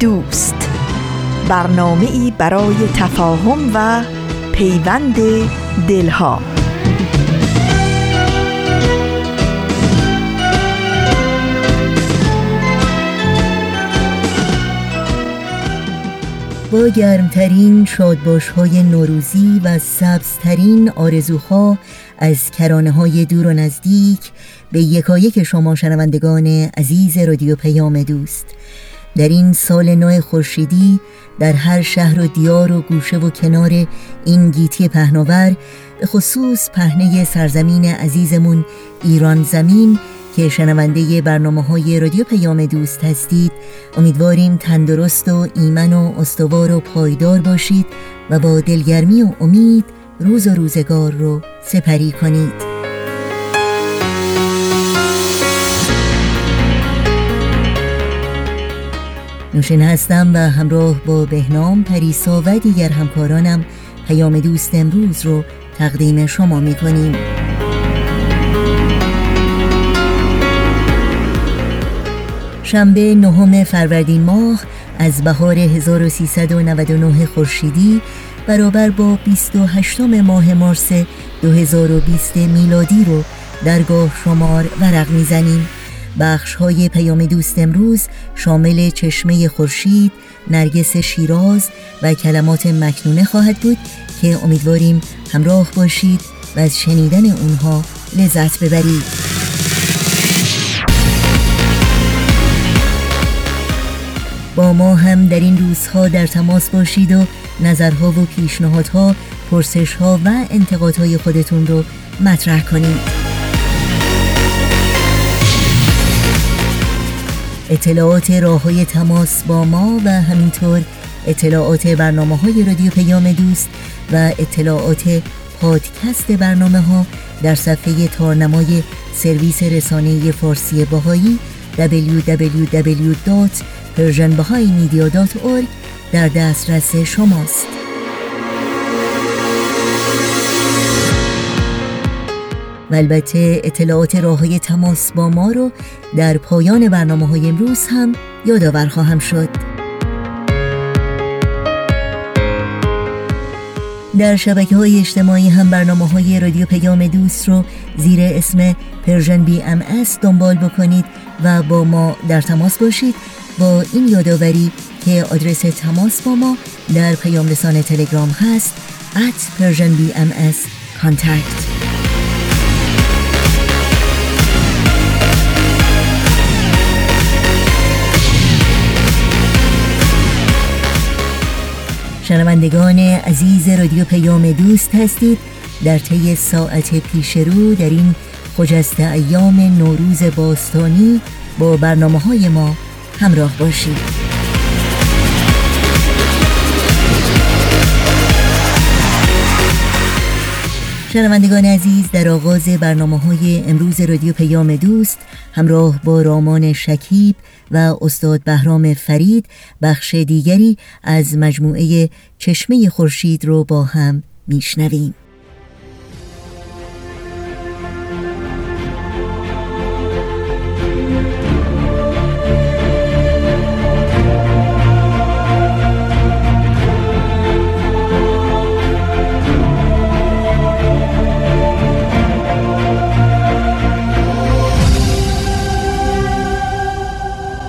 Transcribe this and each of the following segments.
دوست. برنامه ای برای تفاهم و پیوند دلها. با گرمترین شادباش های نوروزی و سبزترین آرزوها از کرانه های دور و نزدیک به یکایک شما شنوندگان عزیز رادیو پیام دوست. در این سال نو خورشیدی در هر شهر و دیار و گوشه و کنار این گیتی پهناور به خصوص پهنه سرزمین عزیزمون ایران زمین که شنونده برنامه های رادیو پیام دوست هستید امیدواریم تندرست و ایمن و استوار و پایدار باشید و با دلگرمی و امید روز و روزگار رو سپری کنید. نوشین هستم و همراه با بهنام پریسا و دیگر همکارانم پیام دوست امروز رو تقدیم شما می کنیم شنبه نهم فروردین ماه از بهار 1399 خورشیدی برابر با 28 ماه مارس 2020 میلادی رو درگاه شمار ورق می‌زنیم. بخش های پیام دوست امروز شامل چشمه خورشید، نرگس شیراز و کلمات مکنونه خواهد بود که امیدواریم همراه باشید و از شنیدن اونها لذت ببرید. با ما هم در این روزها در تماس باشید و نظرها و پیشنهادها، پرسشها و انتقادهای خودتون رو مطرح کنید. اطلاعات راه های تماس با ما و همینطور اطلاعات برنامه های رادیو پیام دوست و اطلاعات پادکست برنامه ها در صفحه تارنمای سرویس رسانه فارسی باهایی www.persianbahaimedia.org در دسترس شماست. و البته اطلاعات راه های تماس با ما رو در پایان برنامه های امروز هم یادآور خواهم شد. در شبکه های اجتماعی هم برنامه های رادیو پیام دوست رو زیر اسم Persian BMS دنبال بکنید و با ما در تماس باشید. با این یادآوری که آدرس تماس با ما در پیام رسان تلگرام هست at Persian BMS contact. شنوندگان عزیز رادیو پیام دوست هستید. در طی ساعت پیش رو در این خجسته ایام نوروز باستانی با برنامه های ما همراه باشید. شنوندگان عزیز در آغاز برنامه های امروز رادیو پیام دوست همراه با رامان شکیب و استاد بهرام فرید بخش دیگری از مجموعه چشمه خورشید رو با هم میشنویم.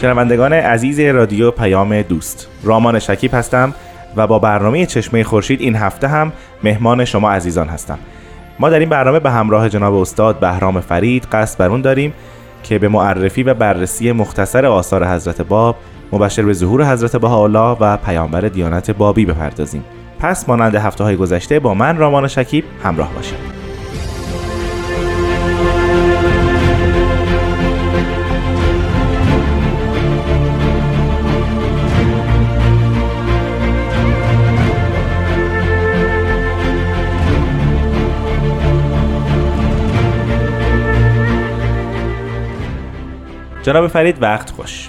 شنوندگان عزیز رادیو پیام دوست رامان شکیب هستم و با برنامه چشمه خورشید این هفته هم مهمان شما عزیزان هستم. ما در این برنامه به همراه جناب استاد بهرام فرید قصد بر اون داریم که به معرفی و بررسی مختصر آثار حضرت باب مبشر به ظهور حضرت بهاءالله و پیامبر دیانت بابی بپردازیم. پس مانند هفته های گذشته با من رامان شکیب همراه باشید. جناب فرید وقت خوش.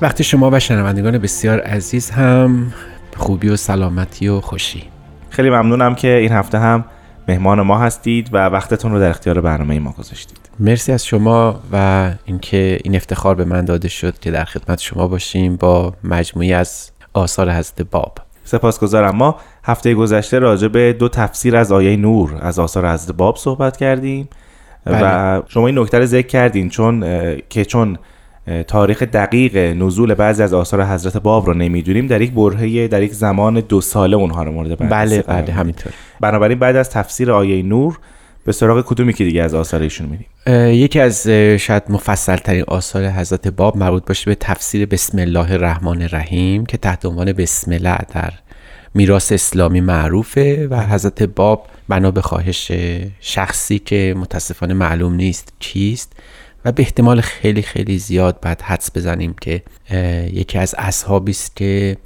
وقتی شما و شنوندگان بسیار عزیز هم خوبی و سلامتی و خوشی. خیلی ممنونم که این هفته هم مهمان ما هستید و وقتتون رو در اختیار برنامه ما گذاشتید. مرسی از شما و اینکه این افتخار به من داده شد که در خدمت شما باشیم با مجموعی از آثار حضرت باب. سپاسگزارم. ما هفته گذشته راجع به دو تفسیر از آیه نور از آثار حضرت باب صحبت کردیم. بله. و شما این نکته رو ذکر کردین چون که چون تاریخ دقیق نزول بعضی از آثار حضرت باب رو نمی‌دونیم در یک برهه در یک زمان دو ساله اونها رو مورد بررسی بله بله همینطور. بنابراین بعد از تفسیر آیه نور به سراغ کدومی که دیگه از آثار ایشون میدیم یکی از شاید مفصل ترین آثار حضرت باب مربوط باشه به تفسیر بسم الله الرحمن الرحیم که تحت عنوان بسم الله در میراث اسلامی معروفه و حضرت باب بنا به خواهش شخصی که متاسفانه معلوم نیست چیست و به احتمال خیلی خیلی زیاد باید حدس بزنیم که یکی از اصحابی است که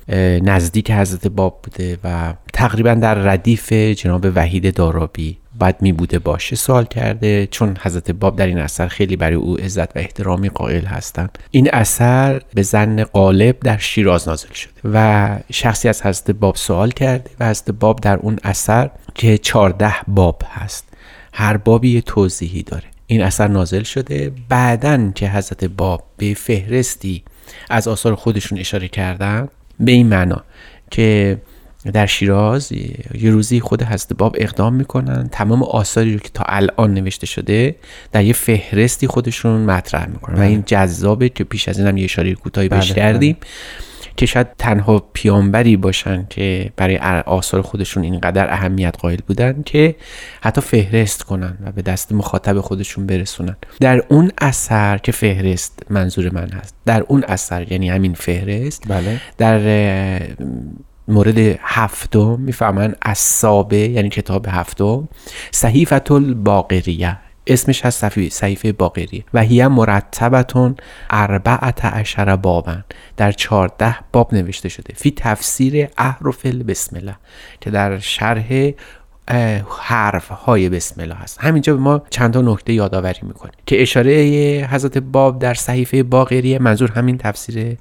نزدیک حضرت باب بوده و تقریبا در ردیف جناب وحید دارابی باید می بوده باشه سوال کرده چون حضرت باب در این اثر خیلی برای او عزت و احترامی قائل هستند. این اثر به زن غالب در شیراز نازل شده و شخصی از حضرت باب سوال کرده و حضرت باب در اون اثر که 14 باب هست هر بابی یه توضیحی داره. این اثر نازل شده بعدا که حضرت باب به فهرستی از آثار خودشون اشاره کردن به این معنا که در شیراز یه روزی خود حضرت باب اقدام می‌کنن تمام آثاری رو که تا الان نوشته شده در یه فهرستی خودشون مطرح می‌کنن و بله. این جذابه که پیش از این هم یه اشاره کوتاهی بهش بله، کردیم بله. که شاید تنها پیامبری باشن که برای آثار خودشون اینقدر اهمیت قائل بودن که حتی فهرست کنن و به دست مخاطب خودشون برسونن در اون اثر که فهرست منظور من هست در اون اثر یعنی همین فهرست بله. در مورد هفتم می‌فهمن اصابه یعنی کتاب هفتم. صحیفت الباقریه اسمش هست صحیفه باقری و هی مرتبتون اربعت عشر بابن. در چارده باب نوشته شده. فی تفسیر احرف بسم الله. که در شرح حرف های بسم الله هست. همینجا به ما چند تا نکته یادآوری می‌کنه که اشاره حضرت باب در صحیفه باقری منظور همین تفسیر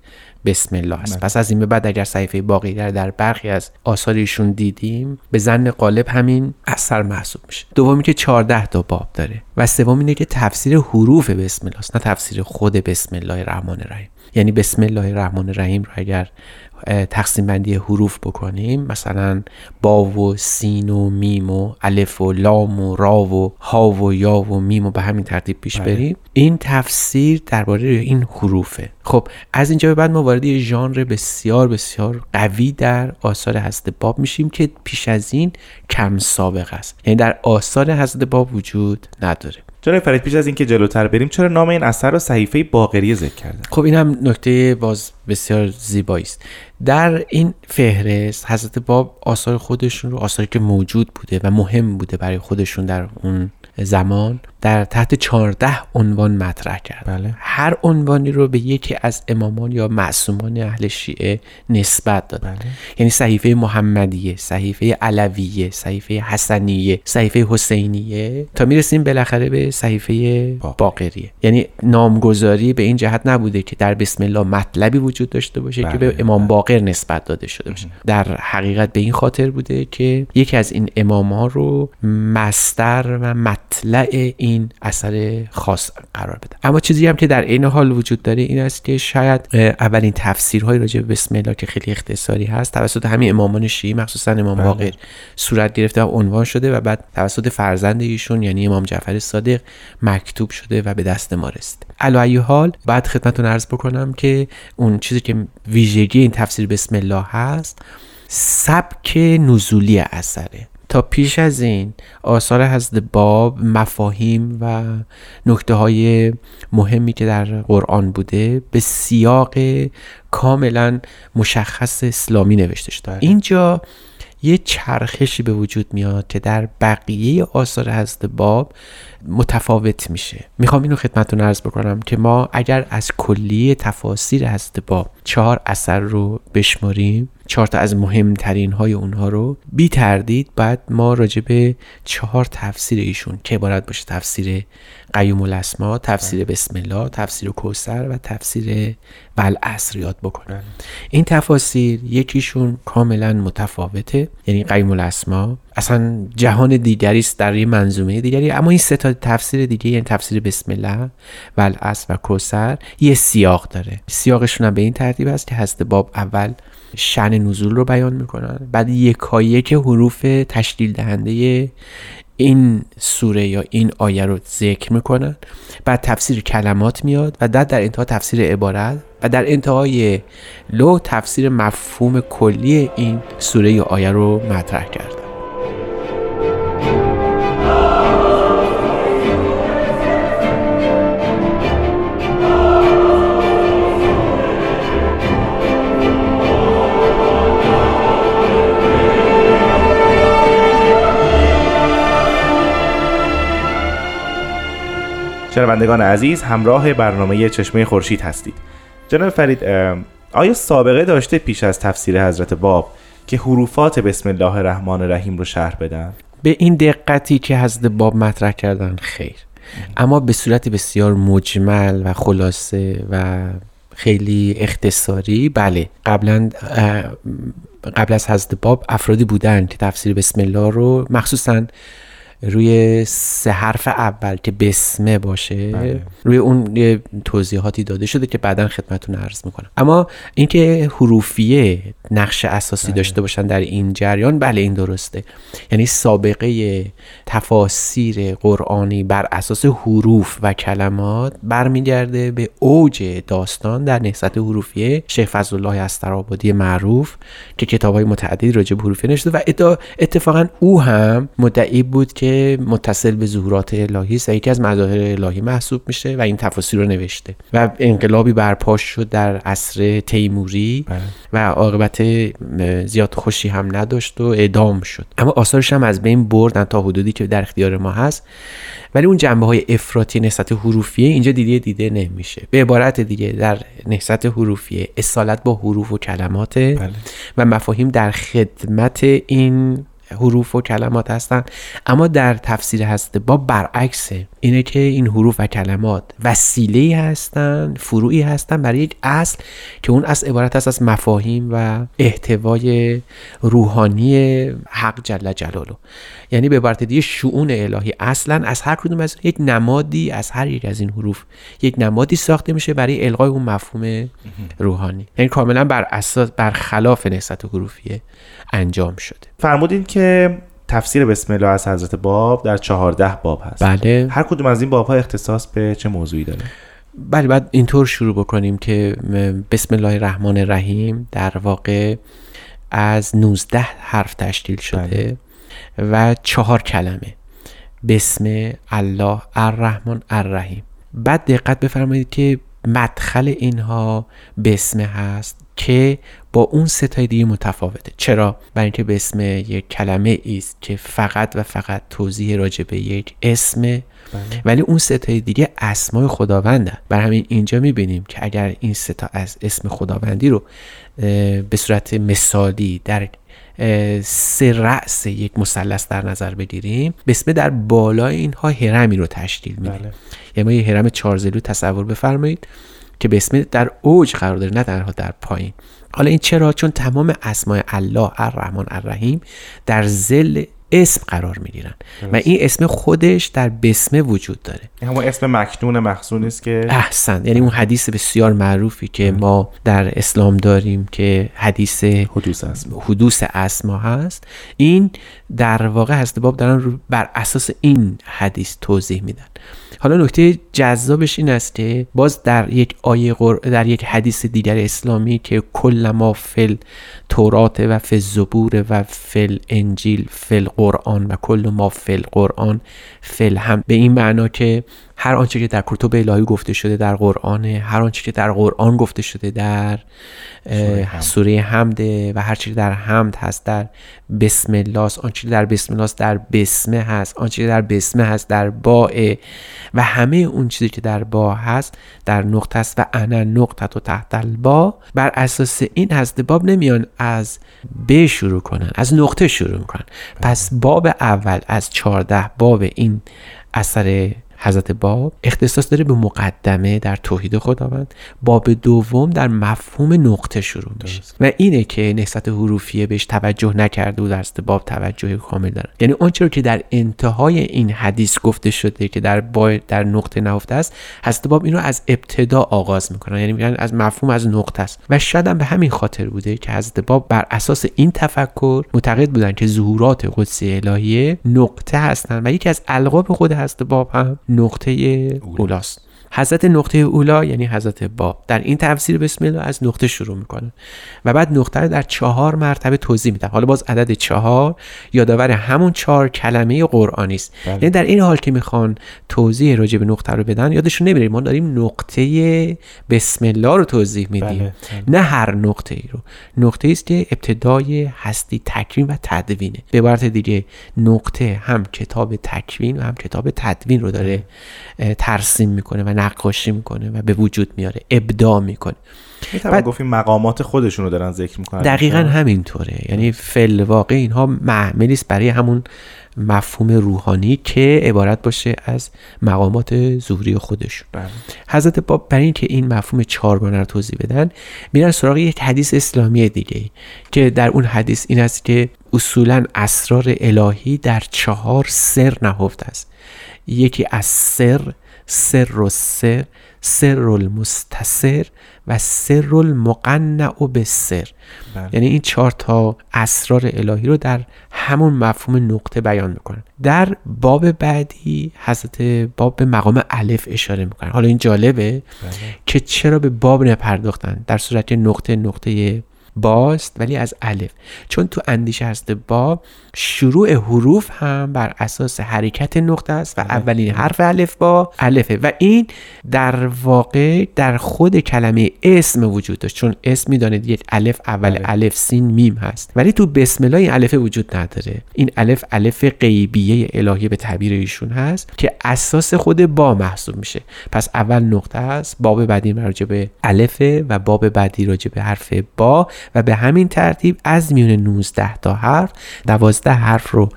بسم الله است. بله. پس از این به بعد اگر صحیفه باقی در برخی از آثارشون دیدیم به زن قالب همین اثر محسوب میشه. دومی که 14 تا باب داره. و سوم اینه که تفسیر حروف بسم الله است نه تفسیر خود بسم الله الرحمن الرحیم. یعنی بسم الله الرحمن الرحیم رو اگر تقسیم بندی حروف بکنیم مثلا با و سین و میم و الف و لام و را و ها و یا و میم و به همین ترتیب پیش بله. بریم. این تفسیر درباره این حروفه. خب از اینجا به بعد ما وارد یه ژانر بسیار بسیار قوی در آثار حضرت باب میشیم که پیش از این کم سابقه است. یعنی در آثار حضرت باب وجود نداره. جناب فرید پیش از اینکه جلوتر بریم چرا نام این اثر رو صحیفه باقری ذکر کردن؟ خب این هم نکته باز بسیار زیبایی است. در این فهرست حضرت باب آثار خودشون رو آثاری که موجود بوده و مهم بوده برای خودشون در اون زمان در تحت 14 عنوان مطرح کرد بله. هر عنوانی رو به یکی از امامان یا معصومان اهل شیعه نسبت داد بله. یعنی صحیفه محمدیه صحیفه علویه صحیفه حسنیه صحیفه حسینیه تا می‌رسیم بالاخره به صحیفه باقریه یعنی نامگذاری به این جهت نبوده که در بسم الله مطلبی وجود داشته باشه بله. که به بله. امام باقر نسبت داده شده باشه در حقیقت به این خاطر بوده که یکی از این امام ها رو مستر و مطلع این این اثر خاص قرار بده. اما چیزی هم که در این حال وجود داره این است که شاید اولین تفسیرهای راجع به بسم الله که خیلی اختصاری هست توسط همین امامان شیعی مخصوصا امام بله. باقر صورت گرفته و عنوان شده و بعد توسط فرزند ایشون یعنی امام جعفر صادق مکتوب شده و به دست ما رسید. علی حال بعد خدمتتون عرض بکنم که اون چیزی که ویژگی این تفسیر بسم الله هست سبک نزولی اثره. تا پیش از این آثار حضرت باب مفاهیم و نکته های مهمی که در قرآن بوده به سیاق کاملا مشخص اسلامی نوشته شده. اینجا یه چرخشی به وجود میاد که در بقیه آثار حضرت باب متفاوت میشه. می‌خوام اینو خدمتتون عرض بکنم که ما اگر از کلیه تفاسیر حضرت باب چهار اثر رو بشماریم. چهار تا از مهمترین های اونها رو بی تردید بعد ما راجع به چهار تفسیر ایشون که عبارت باشه تفسیر قیوم الاسما تفسیر بسم الله تفسیر کوسر و تفسیر والعصر یاد بکنم. این تفاسیر یکیشون کاملا متفاوته یعنی قیوم الاسما. اصلا جهان دیگری است در یه منظومه دیگری. اما این سه تا تفسیر دیگه یعنی تفسیر بسم الله والعصر و کوسر یه سیاق داره. سیاقشون هم به این ترتیب است که حضرت باب اول شن نزول رو بیان می‌کنن بعد یکایک حروف تشکیل دهنده این سوره یا این آیه رو ذکر می‌کنن. بعد تفسیر کلمات میاد و بعد در انتها تفسیر عبارت و در انتهای لو تفسیر مفهوم کلی این سوره یا آیه رو مطرح کردن شنوندگان عزیز همراه برنامه چشمه خورشید هستید. جناب فرید آیا سابقه داشته پیش از تفسیر حضرت باب که حروفات بسم الله الرحمن الرحیم رو شرح بدن؟ به این دقتی که حضرت باب مطرح کردن خیر. اما به صورت بسیار مجمل و خلاصه و خیلی اختصاری بله قبلا قبل از حضرت باب افرادی بودن که تفسیر بسم الله رو مخصوصا روی سه حرف اول که بسمه باشه بله. روی اون یه توضیحاتی داده شده که بعدا خدمتون عرض می‌کنم اما اینکه حروفیه نقش اساسی بله. داشته باشن در این جریان بله این درسته یعنی سابقه تفاسیر قرآنی بر اساس حروف و کلمات برمیگرده به اوج داستان در نهضت حروفیه شیخ فضل الله استرابادی معروف که کتاب های متعددی راجع به حروفیه نوشته و اتفاقا او هم مدعی بود که متصل به ظهورات الهی است و یکی از مظاهر الهی محسوب میشه و این تفاسیر رو نوشته و انقلابی برپاش شد در عصر تیموری بله. و عاقبت زیاد خوشی هم نداشت و اعدام شد اما آثارش هم از بین بردن تا حدودی که در اختیار ما هست ولی اون جنبه های افراطی نسبت حروفیه اینجا دیده دیده نمیشه به عبارت دیگه در نسبت حروفیه اصالت با حروف و کلمات بله. و مفاهیم در خدمت این حروف و کلمات هستن. اما در تفسیر هست با برعکسه. اینه که این حروف و کلمات وسیله هستن فروعی هستن برای یک اصل که اون اصل عبارت است از مفاهیم و احتوای روحانی حق جل جلاله. یعنی به عبارت دیگه شعون الهی اصلا از هر کدوم از یک نمادی از هر یک از این حروف یک نمادی ساخته میشه برای القای اون مفهوم روحانی. یعنی کاملا بر اساس بر خلاف نسبت حروفیه انجام شده. فرمودین که تفسیر بسم الله از حضرت باب در چهارده باب هست. بله. هر کدوم از این باب ها اختصاص به چه موضوعی داره؟ بله بعد اینطور شروع بکنیم که بسم الله الرحمن الرحیم در واقع از 19 حرف تشکیل شده بله. و چهار کلمه. بسم الله الرحمن الرحیم. بعد دقت بفرمایید که مدخل اینها بسمه هست که با اون ستای دیگه متفاوته. چرا؟ برای اینکه به اسم یک کلمه است که فقط و فقط توضیح راجع به یک اسم. بله. ولی اون ستای دیگه اسمای خداونده بر همین اینجا می‌بینیم که اگر این ستا از اسم خداوندی رو به صورت مثالی در سه رأس یک مثلث در نظر بگیریم بسمه در بالای اینها هرمی رو تشکیل میده بله. یعنی ما یه هرم چارزلو تصور بفرمایید که بسمه در اوج قرار داره نه تنها در پایین. حالا این چرا؟ چون تمام اسماء الله الرحمن الرحیم در زل اسم قرار می‌گیرن. و این اسم خودش در بسمه وجود داره. این همون اسم مکنون مخزون است که احسن. یعنی اون حدیث بسیار معروفی که ما در اسلام داریم که حدیث حدوث اسم. حدوث اسما هست. این در واقع هست باب دارن بر اساس این حدیث توضیح میدن. حالا نکته جذابش این است که باز در یک آیه قر... در یک حدیث دیگر اسلامی که کل ما فل تورات و فل زبور و فل انجیل فل قرآن و کل ما فل قرآن فل هم به این معنا که هر آنچه که در کتب الهی گفته شده در قرآن هر آنچه که در قرآن گفته شده در سوره حمده و هر چیزی در حمد هست در بسم الله است آنچه در بسم الله در بسمه هست. آنچه در بسمه هست در باء. و همه اون چیزی که در با هست در نقطه است و انا نقطه و تحت البا بر اساس این هست باب نمیان از ب شروع کنن از نقطه شروع می‌کنن پس باب اول از چهارده باب این اثر حضرت باب اختصاص داره به مقدمه در توحید خداوند باب دوم در مفهوم نقطه شروع میشه. و اینه که نهضت حروفیه بهش توجه نکرده و در باب توجه کامل داره. یعنی آنچه که در انتهای این حدیث گفته شده که در با در نقطه نهفته است حضرت باب این رو از ابتدا آغاز می‌کنن. یعنی میگن از مفهوم از نقطه است. و شاید هم به همین خاطر بوده که حضرت باب بر اساس این تفکر معتقد بودن که ظهورات قدسی الهیه نقطه هستند و یکی از القاب خود حضرت باب هم نقطه اولاست. حضرت نقطه اولا یعنی حضرت باب در این تفسیر بسم الله از نقطه شروع می‌کنه. و بعد نقطه رو در چهار مرتبه توضیح میدن حالا باز عدد چهار یادآور همون چهار کلمه قرآنی است. بله. یعنی در این حال که می‌خوان توضیح راجع به نقطه رو بدن یادشون نمیره. ما داریم نقطه بسم الله رو توضیح میدیم. بله، نه هر نقطه ای رو. نقطه است که ابتدای هستی تکوین و تدوینه. به عبارت دیگه نقطه هم کتاب تکوین و هم کتاب تدوین رو داره اه، ترسیم می‌کنه و نقاشی می‌کنه و به وجود میاره ابداع می‌کنه. می‌تونم گفتیم مقامات خودشون رو دارن ذکر می‌کنن. دقیقا همینطوره. یعنی فل واقع اینها محملی است برای همون مفهوم روحانی که عبارت باشه از مقامات ظهوری خودشون. بله. حضرت باب برای اینکه این مفهوم چهارگانه رو توضیح بدن میرن سراغ یک حدیث اسلامی دیگه که در اون حدیث این است که اصولا اسرار الهی در چهار سر نهفته است. یکی از سر سر و سر سر المستسر و سر المقنع به سر بله. یعنی این چهار تا اسرار الهی رو در همون مفهوم نقطه بیان می‌کنن. در باب بعدی حضرت باب به مقام الف اشاره می‌کنن. حالا این جالبه که چرا به باب نپرداختن؟ در صورت نقطه نقطه باست ولی از الف. چون تو اندیشه هست باب شروع حروف هم بر اساس حرکت نقطه است و اولین حرف الف با الفه. و این در واقع در خود کلمه اسم وجود داشت. چون اسم می‌دانید یک الف اول الف سین میم هست. ولی تو بسم الله این الف وجود نداره. این الف الف غیبیه الهی به تعبیر ایشون هست که اساس خود با محسوب میشه. پس اول نقطه است باب بعدی راجع به الفه و باب بعدی راجع به حرف با. و به همین ترتیب از میون 19 تا حرف 12 حرف رو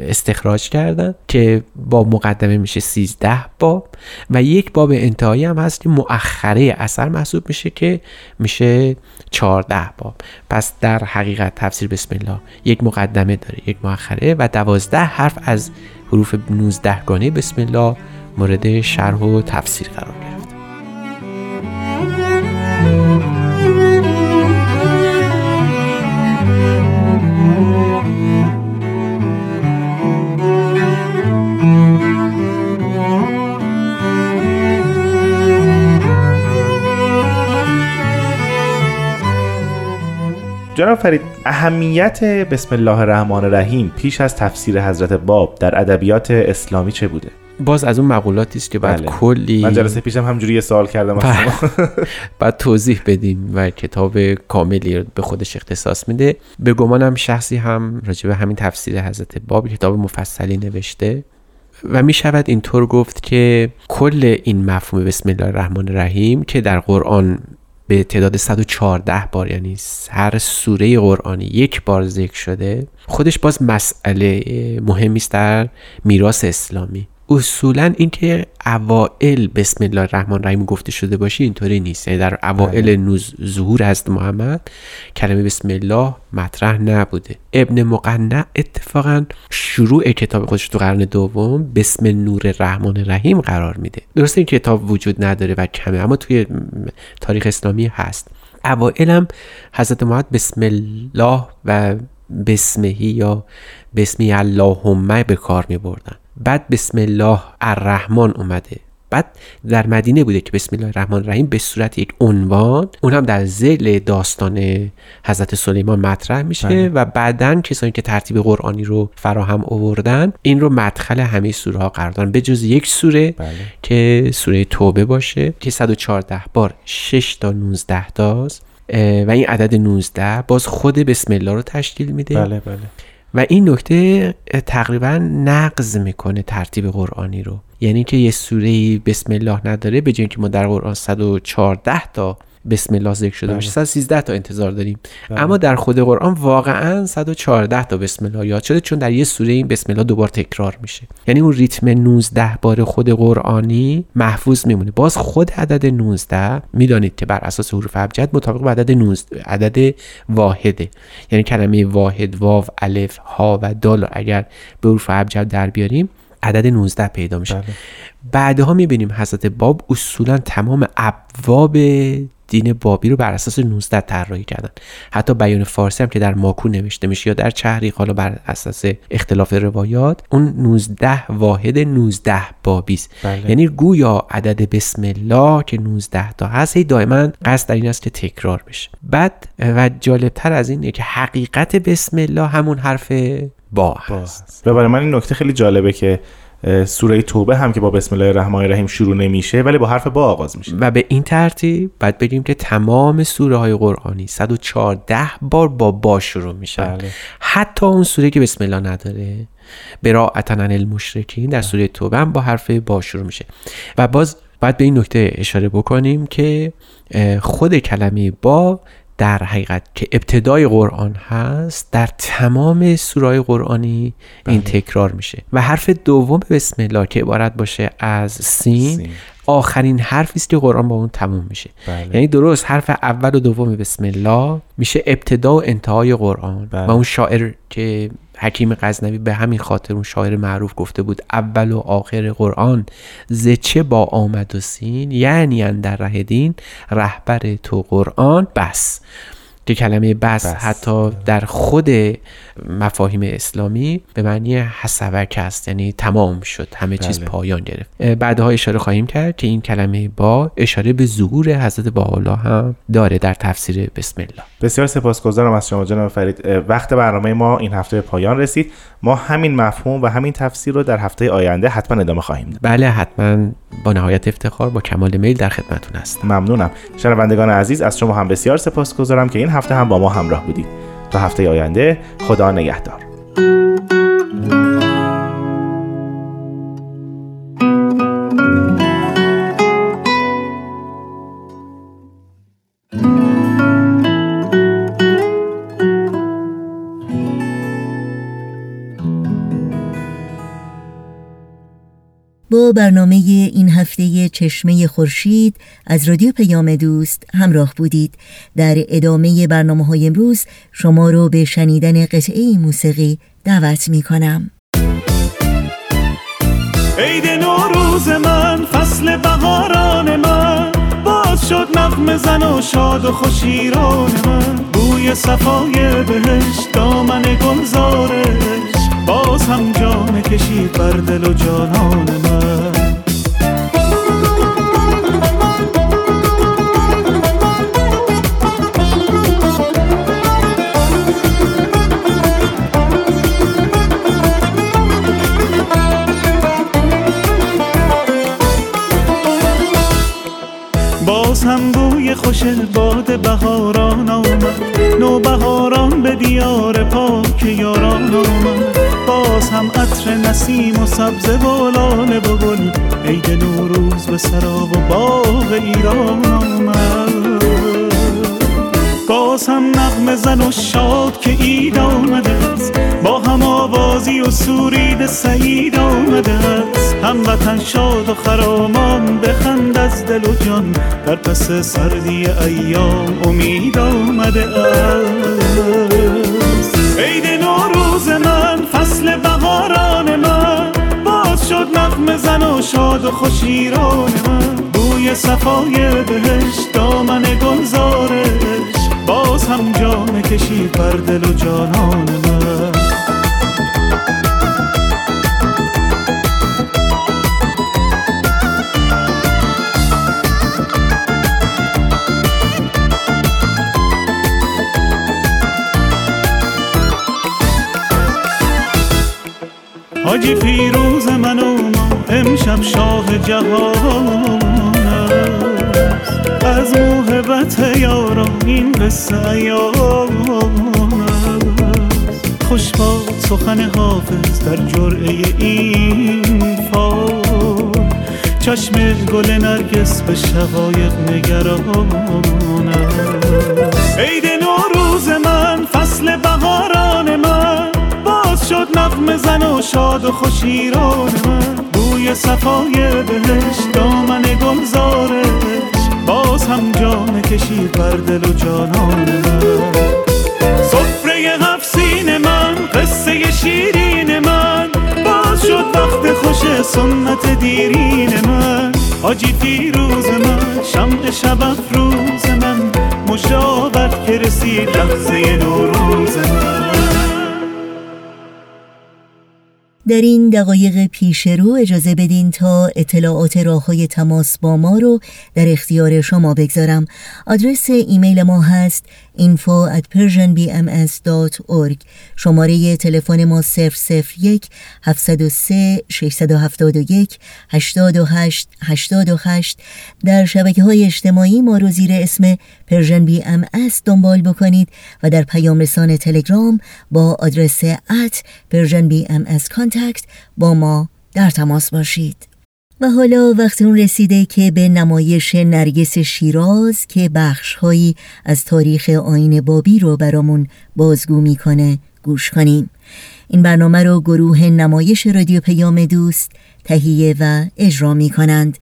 استخراج کردن که با مقدمه میشه 13 باب و یک باب انتهایی هم هست که مؤخره اثر محسوب میشه که میشه 14 باب. پس در حقیقت تفسیر بسم الله یک مقدمه داره یک مؤخره و 12 حرف از حروف 19 گانه بسم الله مورد شرح و تفسیر قرار جناب فرید اهمیت بسم الله الرحمن الرحیم پیش از تفسیر حضرت باب در ادبیات اسلامی چه بوده؟ باز از اون مقولاتی است که بعد بله. کلی من جلسه پیشم همجوری یه سوال کردم. بله. بعد توضیح بدیم و کتاب کاملی رو به خودش اختصاص میده. به گمانم شخصی هم راجع به همین تفسیر حضرت باب کتاب مفصلی نوشته و می شود اینطور گفت که کل این مفهوم بسم الله الرحمن الرحیم که در قرآن به تعداد 114 بار یعنی هر سوره قرآنی یک بار ذکر شده خودش باز مسئله مهمی است در میراث اسلامی. اصولا اینکه اوائل بسم الله الرحمن الرحیم گفته شده باشه اینطوری نیست. یعنی در اوائل نوز ظهور هست محمد کلمه بسم الله مطرح نبوده. ابن مقنع اتفاقا شروع کتاب خودش تو قرن دوم بسم نور الرحمن الرحیم قرار میده. درسته این کتاب وجود نداره و کمه اما توی تاریخ اسلامی هست. اوائل هم حضرت محمد بسم الله و بسمهی یا بسمی اللهم به کار می بردن بعد بسم الله الرحمن اومده. بعد در مدینه بوده که بسم الله الرحمن الرحیم به صورت یک عنوان. اون هم در زل داستان حضرت سلیمان مطرح میشه بله. و بعدا کسانی که ترتیب قرآنی رو فراهم آوردن این رو مدخل همه سوره ها قرار دادن. به جز یک سوره بله. که سوره توبه باشه که 114 بار 6 تا 19 تاست و این عدد 19 باز خود بسم الله رو تشکیل میده. بله بله. و این نکته تقریبا نقض می‌کنه ترتیب قرآنی رو. یعنی که یه سوره بسم الله نداره به که ما در قرآن 114 تا بسم الله ذکر شده باشه. 113 تا انتظار داریم. بله. اما در خود قرآن واقعا 114 تا بسم الله یاد شده چون در یه سوره این بسم الله دوبار تکرار میشه. یعنی اون ریتم 19 بار خود قرآنی محفوظ میمونه. باز خود عدد 19 می‌دانید که بر اساس حروف ابجد مطابق به عدد 19 عدد واحده. یعنی کلمه واحد واو الف ها و دال اگر به حروف ابجد در بیاریم عدد 19 پیدا میشه. بله. بعدها می‌بینیم حضرت باب اصولا تمام ابواب دین بابی رو بر اساس 19 طراحی کردن. حتی بیان فارسی هم که در ماکو نوشته میشه یا در چهری حالا بر اساس اختلاف روایات اون 19 واحد 19 بابی است بله. یعنی گویا عدد بسم الله که 19 تا هست هی دائما قصد در این است که تکرار بشه. بعد و جالبتر از اینه که حقیقت بسم الله همون حرف با هست. و برای من این نکته خیلی جالبه که سوره توبه هم که با بسم الله الرحمن الرحیم شروع نمیشه ولی با حرف با آغاز میشه. و به این ترتیب بعد بگیم که تمام سوره های قرآنی 114 بار با با شروع میشن. بله. حتی اون سوره که بسم الله نداره براعتن عن المشرکین در سوره توبه هم با حرف با شروع میشه. و باز باید به این نکته اشاره بکنیم که خود کلمه با در حقیقت که ابتدای قرآن هست در تمام سورای قرآنی این بله. تکرار میشه و حرف دوم بسم الله که عبارت باشه از سین, سین. آخرین حرفی است که قرآن با اون تموم میشه بله. یعنی درست حرف اول و دوم بسم الله میشه ابتدا و انتهای قرآن بله. و اون شاعر که حکیم غزنوی به همین خاطر اون شاعر معروف گفته بود اول و آخر قرآن زچه با آمد و سین یعنی در ره دین رهبر تو قرآن بس. که کلمه بس, بس. حتی در خود مفاهیم اسلامی به معنی حسوک است یعنی تمام شد همه چیز بله. پایان گرفت. بعدها اشاره خواهیم کرد که این کلمه با اشاره به ظهور حضرت بالا هم داره در تفسیر بسم الله. بسیار سپاسگزارم از شما جناب فرید. وقت برنامه ما این هفته به پایان رسید. ما همین مفهوم و همین تفسیر رو در هفته آینده حتما ادامه خواهیم داد. بله حتما با نهایت افتخار با کمال میل در خدمتتون هستم. ممنونم. شنوندگان عزیز از شما هم بسیار سپاسگزارم که این هفته هم با ما همراه بودید تا هفته آینده خدا نگهدار. برنامه این هفته چشمه خورشید از رادیو پیام دوست همراه بودید. در ادامه برنامه های امروز شما رو به شنیدن قطعه موسیقی دعوت می کنم عید نوروز من فصل بهاران من. باز شد نغم زن و شاد و خوشیران من. بوی صفای بهش دامن گلزارش. باز هم جام کشید بر دل و جانان من. باز هم بوی خوش باد بهاران آمد. نو بهاران به دیار پاک یاران آمد. باز هم عطر نسیم و سبز و لاله و گل عید نوروز به سرا و باغ ایران آمد. باز هم نغم زن و شاد که اید آمده است. با هم آوازی و سورید سعید آمده است. وطن شاد و خرامان بخند از دل و جان. در پس سردی ایام امید آمده است. عید نوروز من فصل بهاران من. باز شد نغم زن و شاد و خوشیران من. بوی صفای بهشت دامن گلزارش باز هم جام کشی بر دل و جانان من. حاجی فیروز من و ما امشب شاه جهان. از موهبت یاران این قصه است. خوش با سخن حافظ در جرعه این فال. چشم گل نرگس به شقایق نگران عید نوروز من فصل بهاران من. باز شد نغم زن و شاد و خوشیران من. بوی صفای بهش دامن گلزارش باز هم جام کشی بر دل و جانان من. صفره هفت سین من قصه شیرین من. باز شد وقت خوش سنت دیرین من. حاجی فیروز من شمع شب افروز من. مشابت که رسید لحظه نوروز من. در این دقایق پیش رو اجازه بدین تا اطلاعات راه های تماس با ما رو در اختیار شما بگذارم. آدرس ایمیل ما هست info at persianbms.org شماره تلفن ما 001 703 671 828 828 در شبکه های اجتماعی ما رو زیر اسم Persian BMS دنبال بکنید و در پیام رسان تلگرام با آدرس at Persian BMS Contact با ما در تماس باشید. و حالا وقت اون رسیده که به نمایش نرگس شیراز که بخشهایی از تاریخ آیین بابی رو برامون بازگو می‌کنه گوش کنیم. این برنامه رو گروه نمایش رادیو پیام دوست تهیه و اجرا می کنند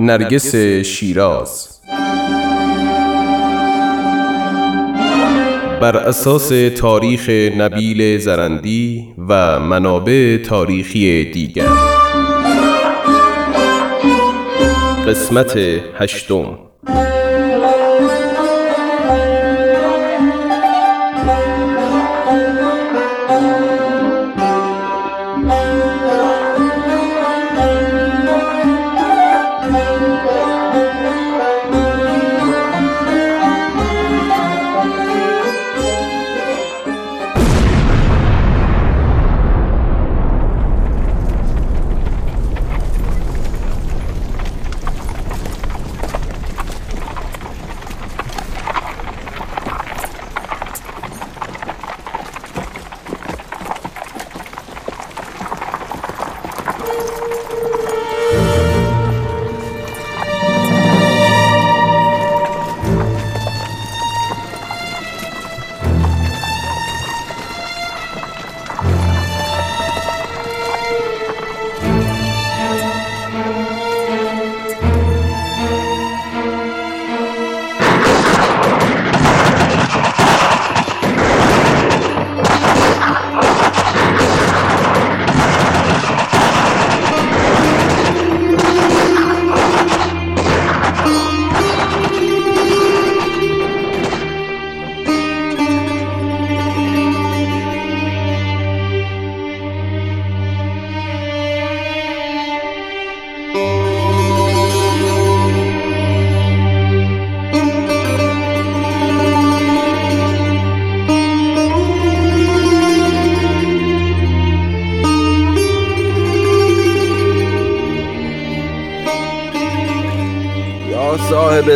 نرگس شیراز بر اساس تاریخ نبیل زرندی و منابع تاریخی دیگر. قسمت هشتم.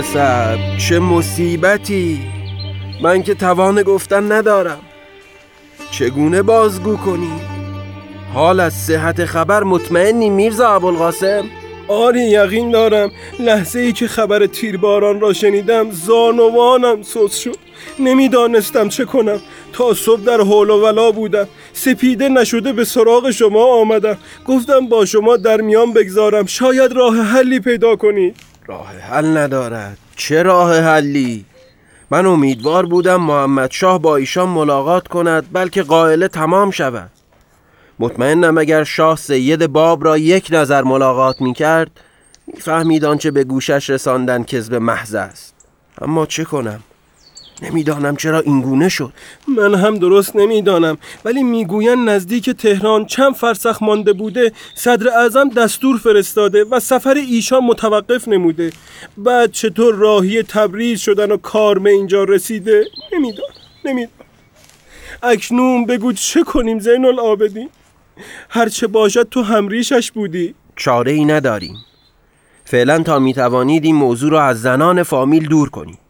سب چه مصیبتی؟ من که توان گفتن ندارم. چگونه بازگو کنی؟ حال از صحت خبر مطمئنی میرزا ابوالقاسم؟ آری یقین دارم. لحظه ای که خبر تیرباران را شنیدم زانوانم سوز شد. نمی‌دانستم چه کنم. تا صبح در حول و ولا بودم. سپیده نشده به سراغ شما آمدم. گفتم با شما در میان بگذارم. شاید راه حلی پیدا کنید راه حل ندارد. چه راه حلی؟ من امیدوار بودم محمد شاه با ایشان ملاقات کند بلکه قائله تمام شود. مطمئنم اگر شاه سید باب را یک نظر ملاقات می کرد فهمید آنچه به گوشش رساندن کذب محض است. اما چه کنم؟ نمی‌دانم چرا اینگونه شد. من هم درست نمی‌دانم ولی می‌گویند نزدیک تهران چند فرسخ مانده بوده صدر اعظم دستور فرستاده و سفر ایشان متوقف نموده. بعد چطور راهی تبریز شدن و کار به اینجا رسیده؟ نمی‌دانم نمی‌دانم. اکنون بگو چه کنیم زین العابدین هرچه باشد تو همریشش بودی. چاره ای نداریم. فعلا تا می‌توانید این موضوع را از زنان فامیل دور کنید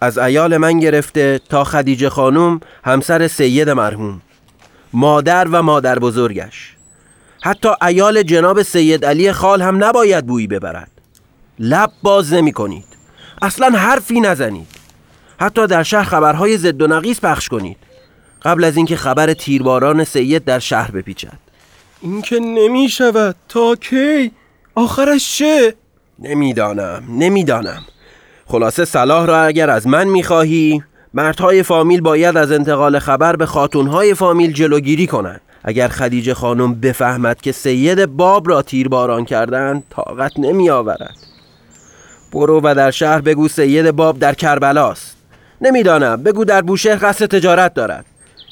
از ایال من گرفته تا خدیجه خانم همسر سید مرحوم مادر و مادر بزرگش. حتی ایال جناب سید علی خال هم نباید بویی ببرد. لب باز نمی کنید. اصلا حرفی نزنید. حتی در شهر خبرهای زد و نقیس پخش کنید. قبل از اینکه خبر تیرباران سید در شهر بپیچد. این که نمی شود. تا کی؟ آخرش چه؟ نمی‌دانم. نمی‌دانم. خلاصه صلاح را اگر از من می‌خواهی مردهای فامیل باید از انتقال خبر به خاتونهای فامیل جلوگیری کنند. اگر خدیجه خانم بفهمد که سید باب را تیرباران کردن طاقت نمی آورد برو و در شهر بگو سید باب در کربلاست. نمی‌دانم بگو در بوشهر قصد تجارت دارد.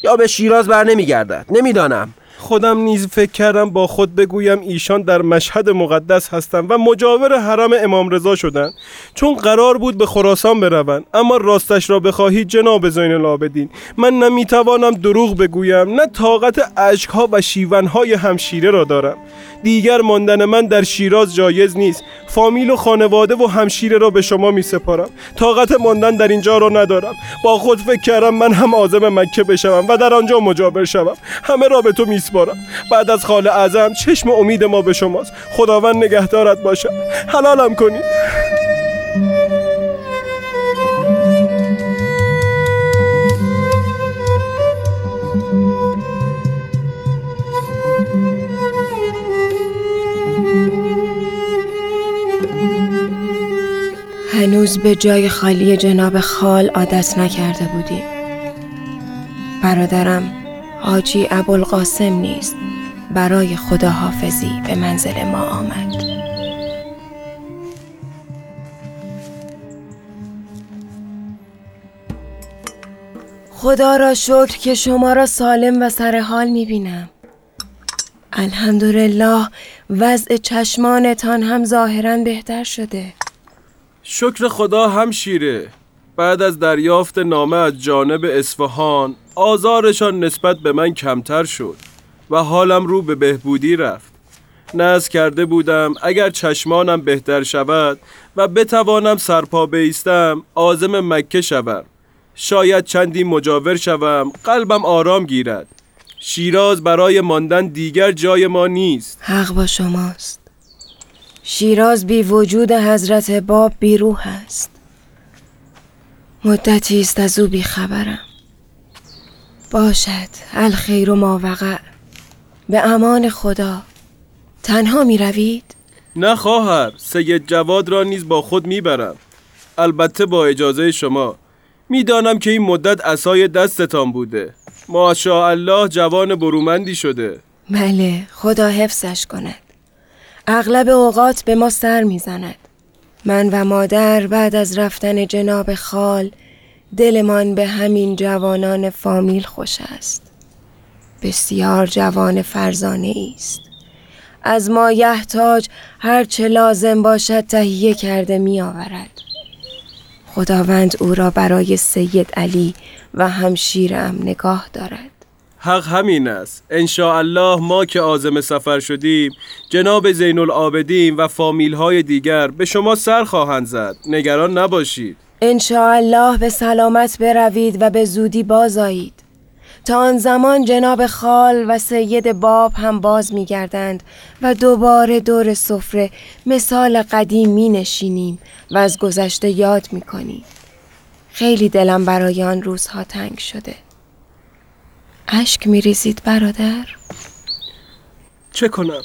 یا به شیراز بر نمیگردد. نمی‌دانم. خودم نیز فکر کردم با خود بگویم ایشان در مشهد مقدس هستند و مجاور حرم امام رضا شدند. چون قرار بود به خراسان بروند. اما راستش را بخواهید جناب زین العابدین. من نمی‌توانم دروغ بگویم. نه طاقت اشکها و شیونهای همشیره را دارم. دیگر ماندن من در شیراز جایز نیست. فامیل و خانواده و همشیره را به شما می سپارم طاقت ماندن در اینجا را ندارم. با خود فکر کردم من هم آزم مکه بشوم و در آنجا مجابر شوم. همه را به تو میسپارم بعد از خال اعظم چشم امید ما به شماست. خداوند نگهدارت باشد حلالم کنید هنوز به جای خالی جناب خال عادت نکرده بودیم برادرم حاجی ابوالقاسم نیست. برای خداحافظی به منزل ما آمد. خدا را شکر که شما را سالم و سر حال می بینم الحمدلله وضع چشمانتان هم ظاهرا بهتر شده. شکر خدا هم شیره. بعد از دریافت نامه از جانب اصفهان آزارشان نسبت به من کمتر شد و حالم رو به بهبودی رفت. نز کرده بودم اگر چشمانم بهتر شود و بتوانم سرپا بیستم آزم مکه شوم. شاید چندی مجاور شوم قلبم آرام گیرد. شیراز برای ماندن دیگر جای ما نیست. حق با شماست. شیراز بی وجود حضرت باب بی روح است. مدتی است از او بی خبرم باشد الخیر و ما وقع. به امان خدا. تنها می روید؟ نه خواهر سید جواد را نیز با خود می‌برم البته با اجازه شما. می‌دانم که این مدت اسای دستتان بوده. ماشاءالله جوان برومندی شده. بله خدا حفظش کند. اغلب اوقات به ما سر می‌زند من و مادر بعد از رفتن جناب خال دلمان به همین جوانان فامیل خوش است. بسیار جوان فرزانه است. از ما یحتاج هر چه لازم باشد تهیه کرده می آورد. خداوند او را برای سید علی و همشیرم نگاه دارد. حق همین است الله ما که آزم سفر شدیم جناب زین العابدین و فامیل های دیگر به شما سر خواهند زد نگران نباشید الله به سلامت بروید و به زودی بازایید تا آن زمان جناب خال و سید باب هم باز می گردند و دوباره دور سفره مثال قدیم می نشینیم و از گذشته یاد می کنیم. خیلی دلم برای آن روزها تنگ شده. اشک می ریزید برادر؟ چه کنم؟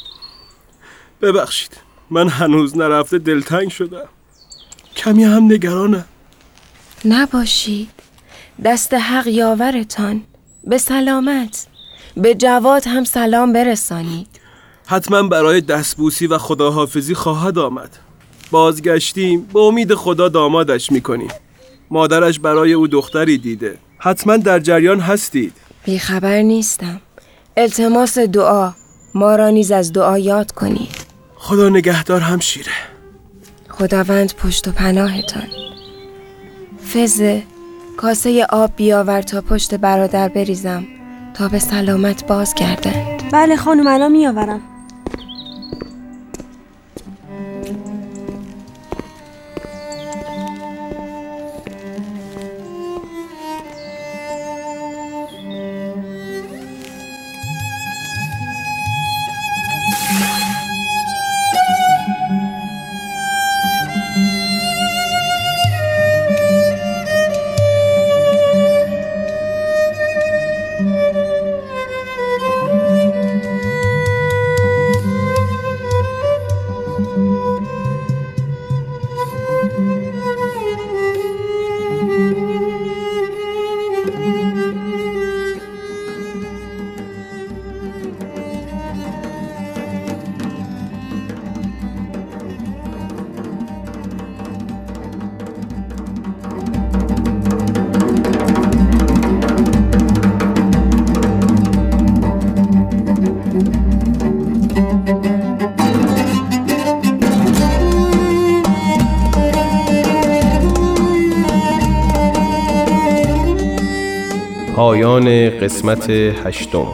ببخشید من هنوز نرفته دلتنگ شدم. کمی هم نگرانم. نباشید. دست حق یاورتان. به سلامت. به جواد هم سلام برسانید. حتما برای دستبوسی و خداحافظی خواهد آمد. بازگشتیم به امید خدا دامادش می‌کنیم. مادرش برای او دختری دیده. حتما در جریان هستید. بیخبر نیستم. التماس دعا. ما را نیز از دعا یاد کنید. خدا نگهدار هم شیره خداوند پشت و پناهتان. فزه کاسه آب بیاور تا پشت برادر بریزم تا به سلامت باز گردند بله خانم الان میآورم. قسمت هشتم.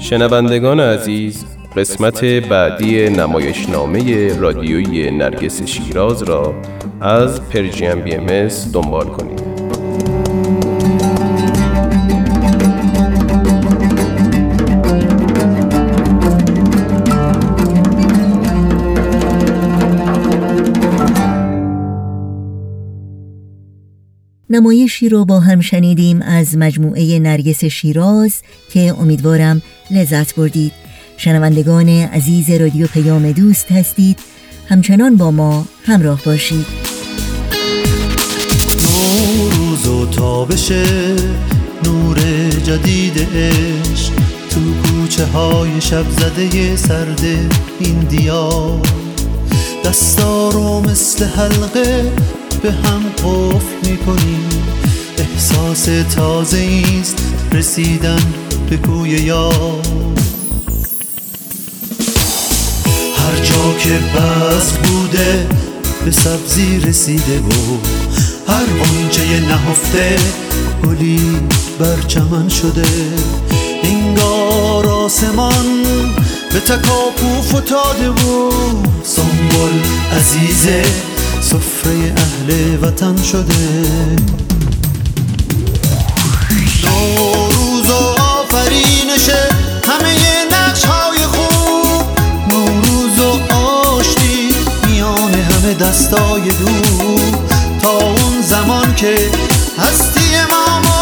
شنوندگان عزیز قسمت بعدی نمایشنامه رادیویی نرگس شیراز را از پرژیم بی ام دنبال کنید. نمایشی رو با هم شنیدیم از مجموعه نرگس شیراز که امیدوارم لذت بردید. شنوندگان عزیز رادیو پیام دوست هستید. همچنان با ما همراه باشید. نوروز و تابش نور جدید عشق تو کوچه های شب زده سرد این دیار. دستا رو مثل حلقه به هم قفل می‌کنیم. احساس تازه است رسیدن به کوی یار. هر جا که بس بوده به سبزی رسیده و هر آنچه نهفته گلی بر چمن شده. انگار آسمان به تکاپو فتاده و سنبول عزیزه. سفره اهل وطن شده. نوروز و آفرینشه همه نقش های خوب. نوروز و آشتی میان همه دستای دور. تا اون زمان که هستی ما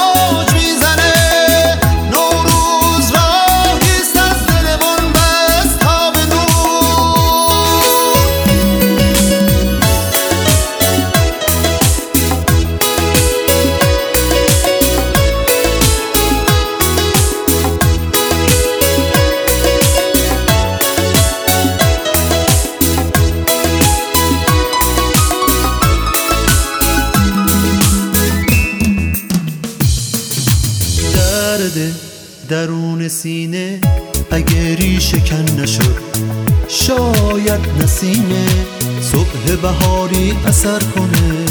اثر کنه.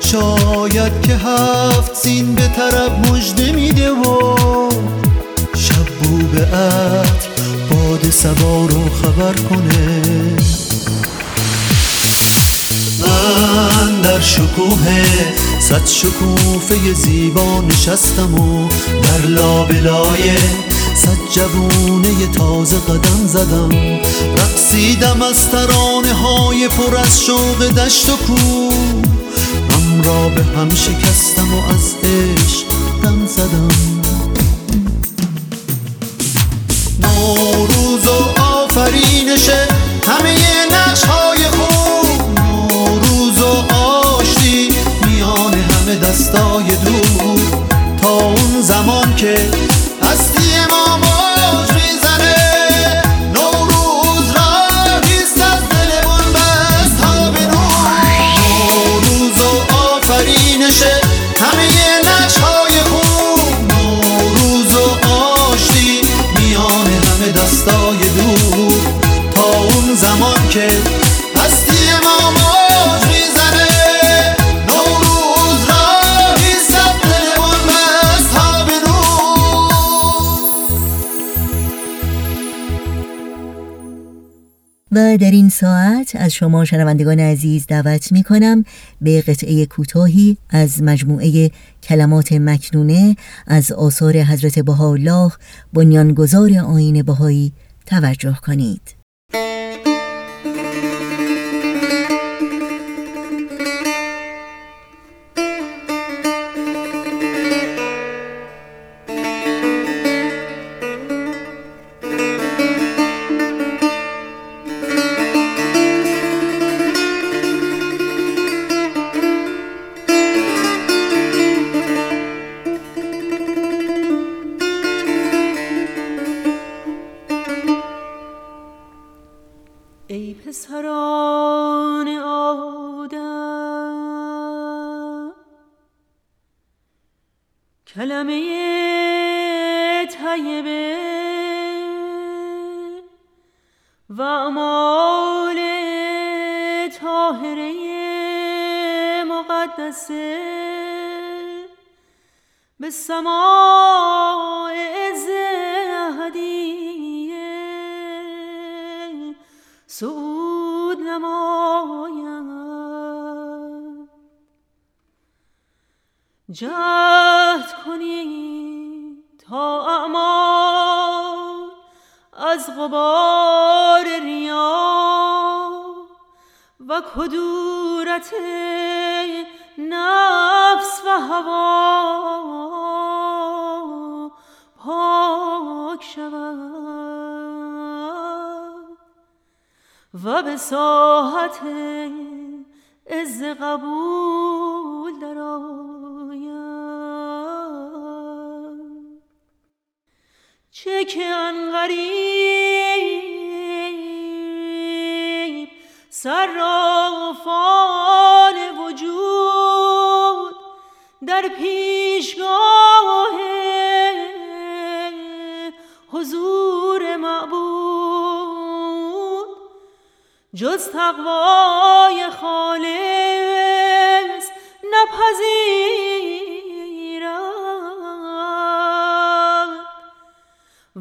شاید که هفت سین به طرف مژده میده و شب بو به عطر باد سبا رو خبر کنه. من در شکوه صد شکوفه زیبا نشستم و در لابلای صد جوونه تازه قدم زدم. رقصیدم از ترانه های پر از شوق دشت و کو. هم را به هم شکستم و از عشق دم زدم. نوروز و آفرینشه همه در این ساعت از شما شنوندگان عزیز دعوت می کنم به قطعه کوتاهی از مجموعه کلمات مکنونه از آثار حضرت بهاءالله بنیانگذار آیین بهایی توجه کنید. کلمه طیبه و اعمال طاهره مقدسه. به سماع عز سعود نماید جهد کنید تا اعمال از غبار ریا و کدورت نفس و هوا پاک شود و به ساحت عز قبول چه که انقریب صرافان وجود در پیشگاه حضور معبود جز تقوای خالص نپذیرد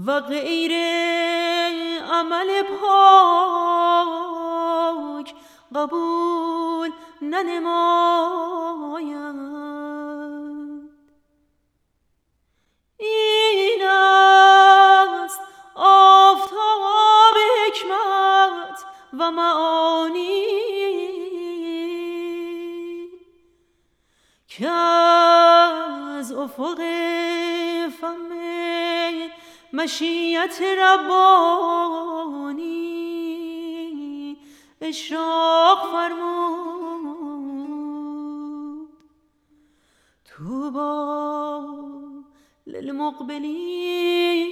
و غیر عمل پاک قبول ننماید. این است آفتاب حکمت و معانی که از افق مشیت ربانی. اشراق فرمود توبا للمقبلين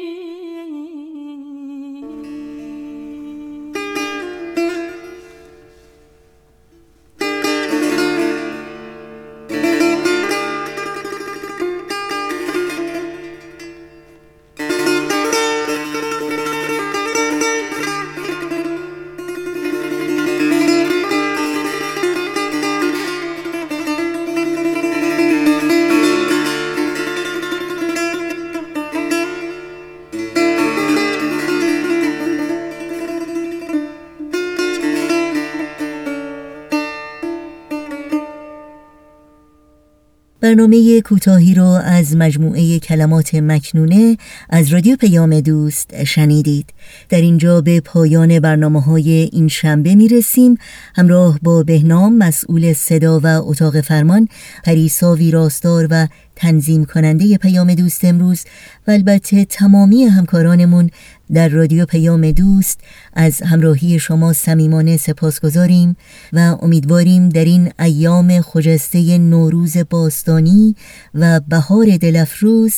برنامه کوتاهی رو از مجموعه کلمات مکنونه از رادیو پیام دوست شنیدید. در اینجا به پایان برنامه های این شنبه می رسیم همراه با بهنام مسئول صدا و اتاق فرمان پریسا ویراستار و تنظیم کننده پیام دوست امروز و البته تمامی همکارانمون در رادیو پیام دوست از همراهی شما صمیمانه سپاس گذاریم و امیدواریم در این ایام خجسته نوروز باستانی و بهار دلفروز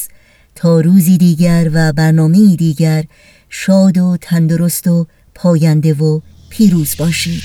تا روزی دیگر و برنامه دیگر شاد و تندرست و پاینده و پیروز باشید.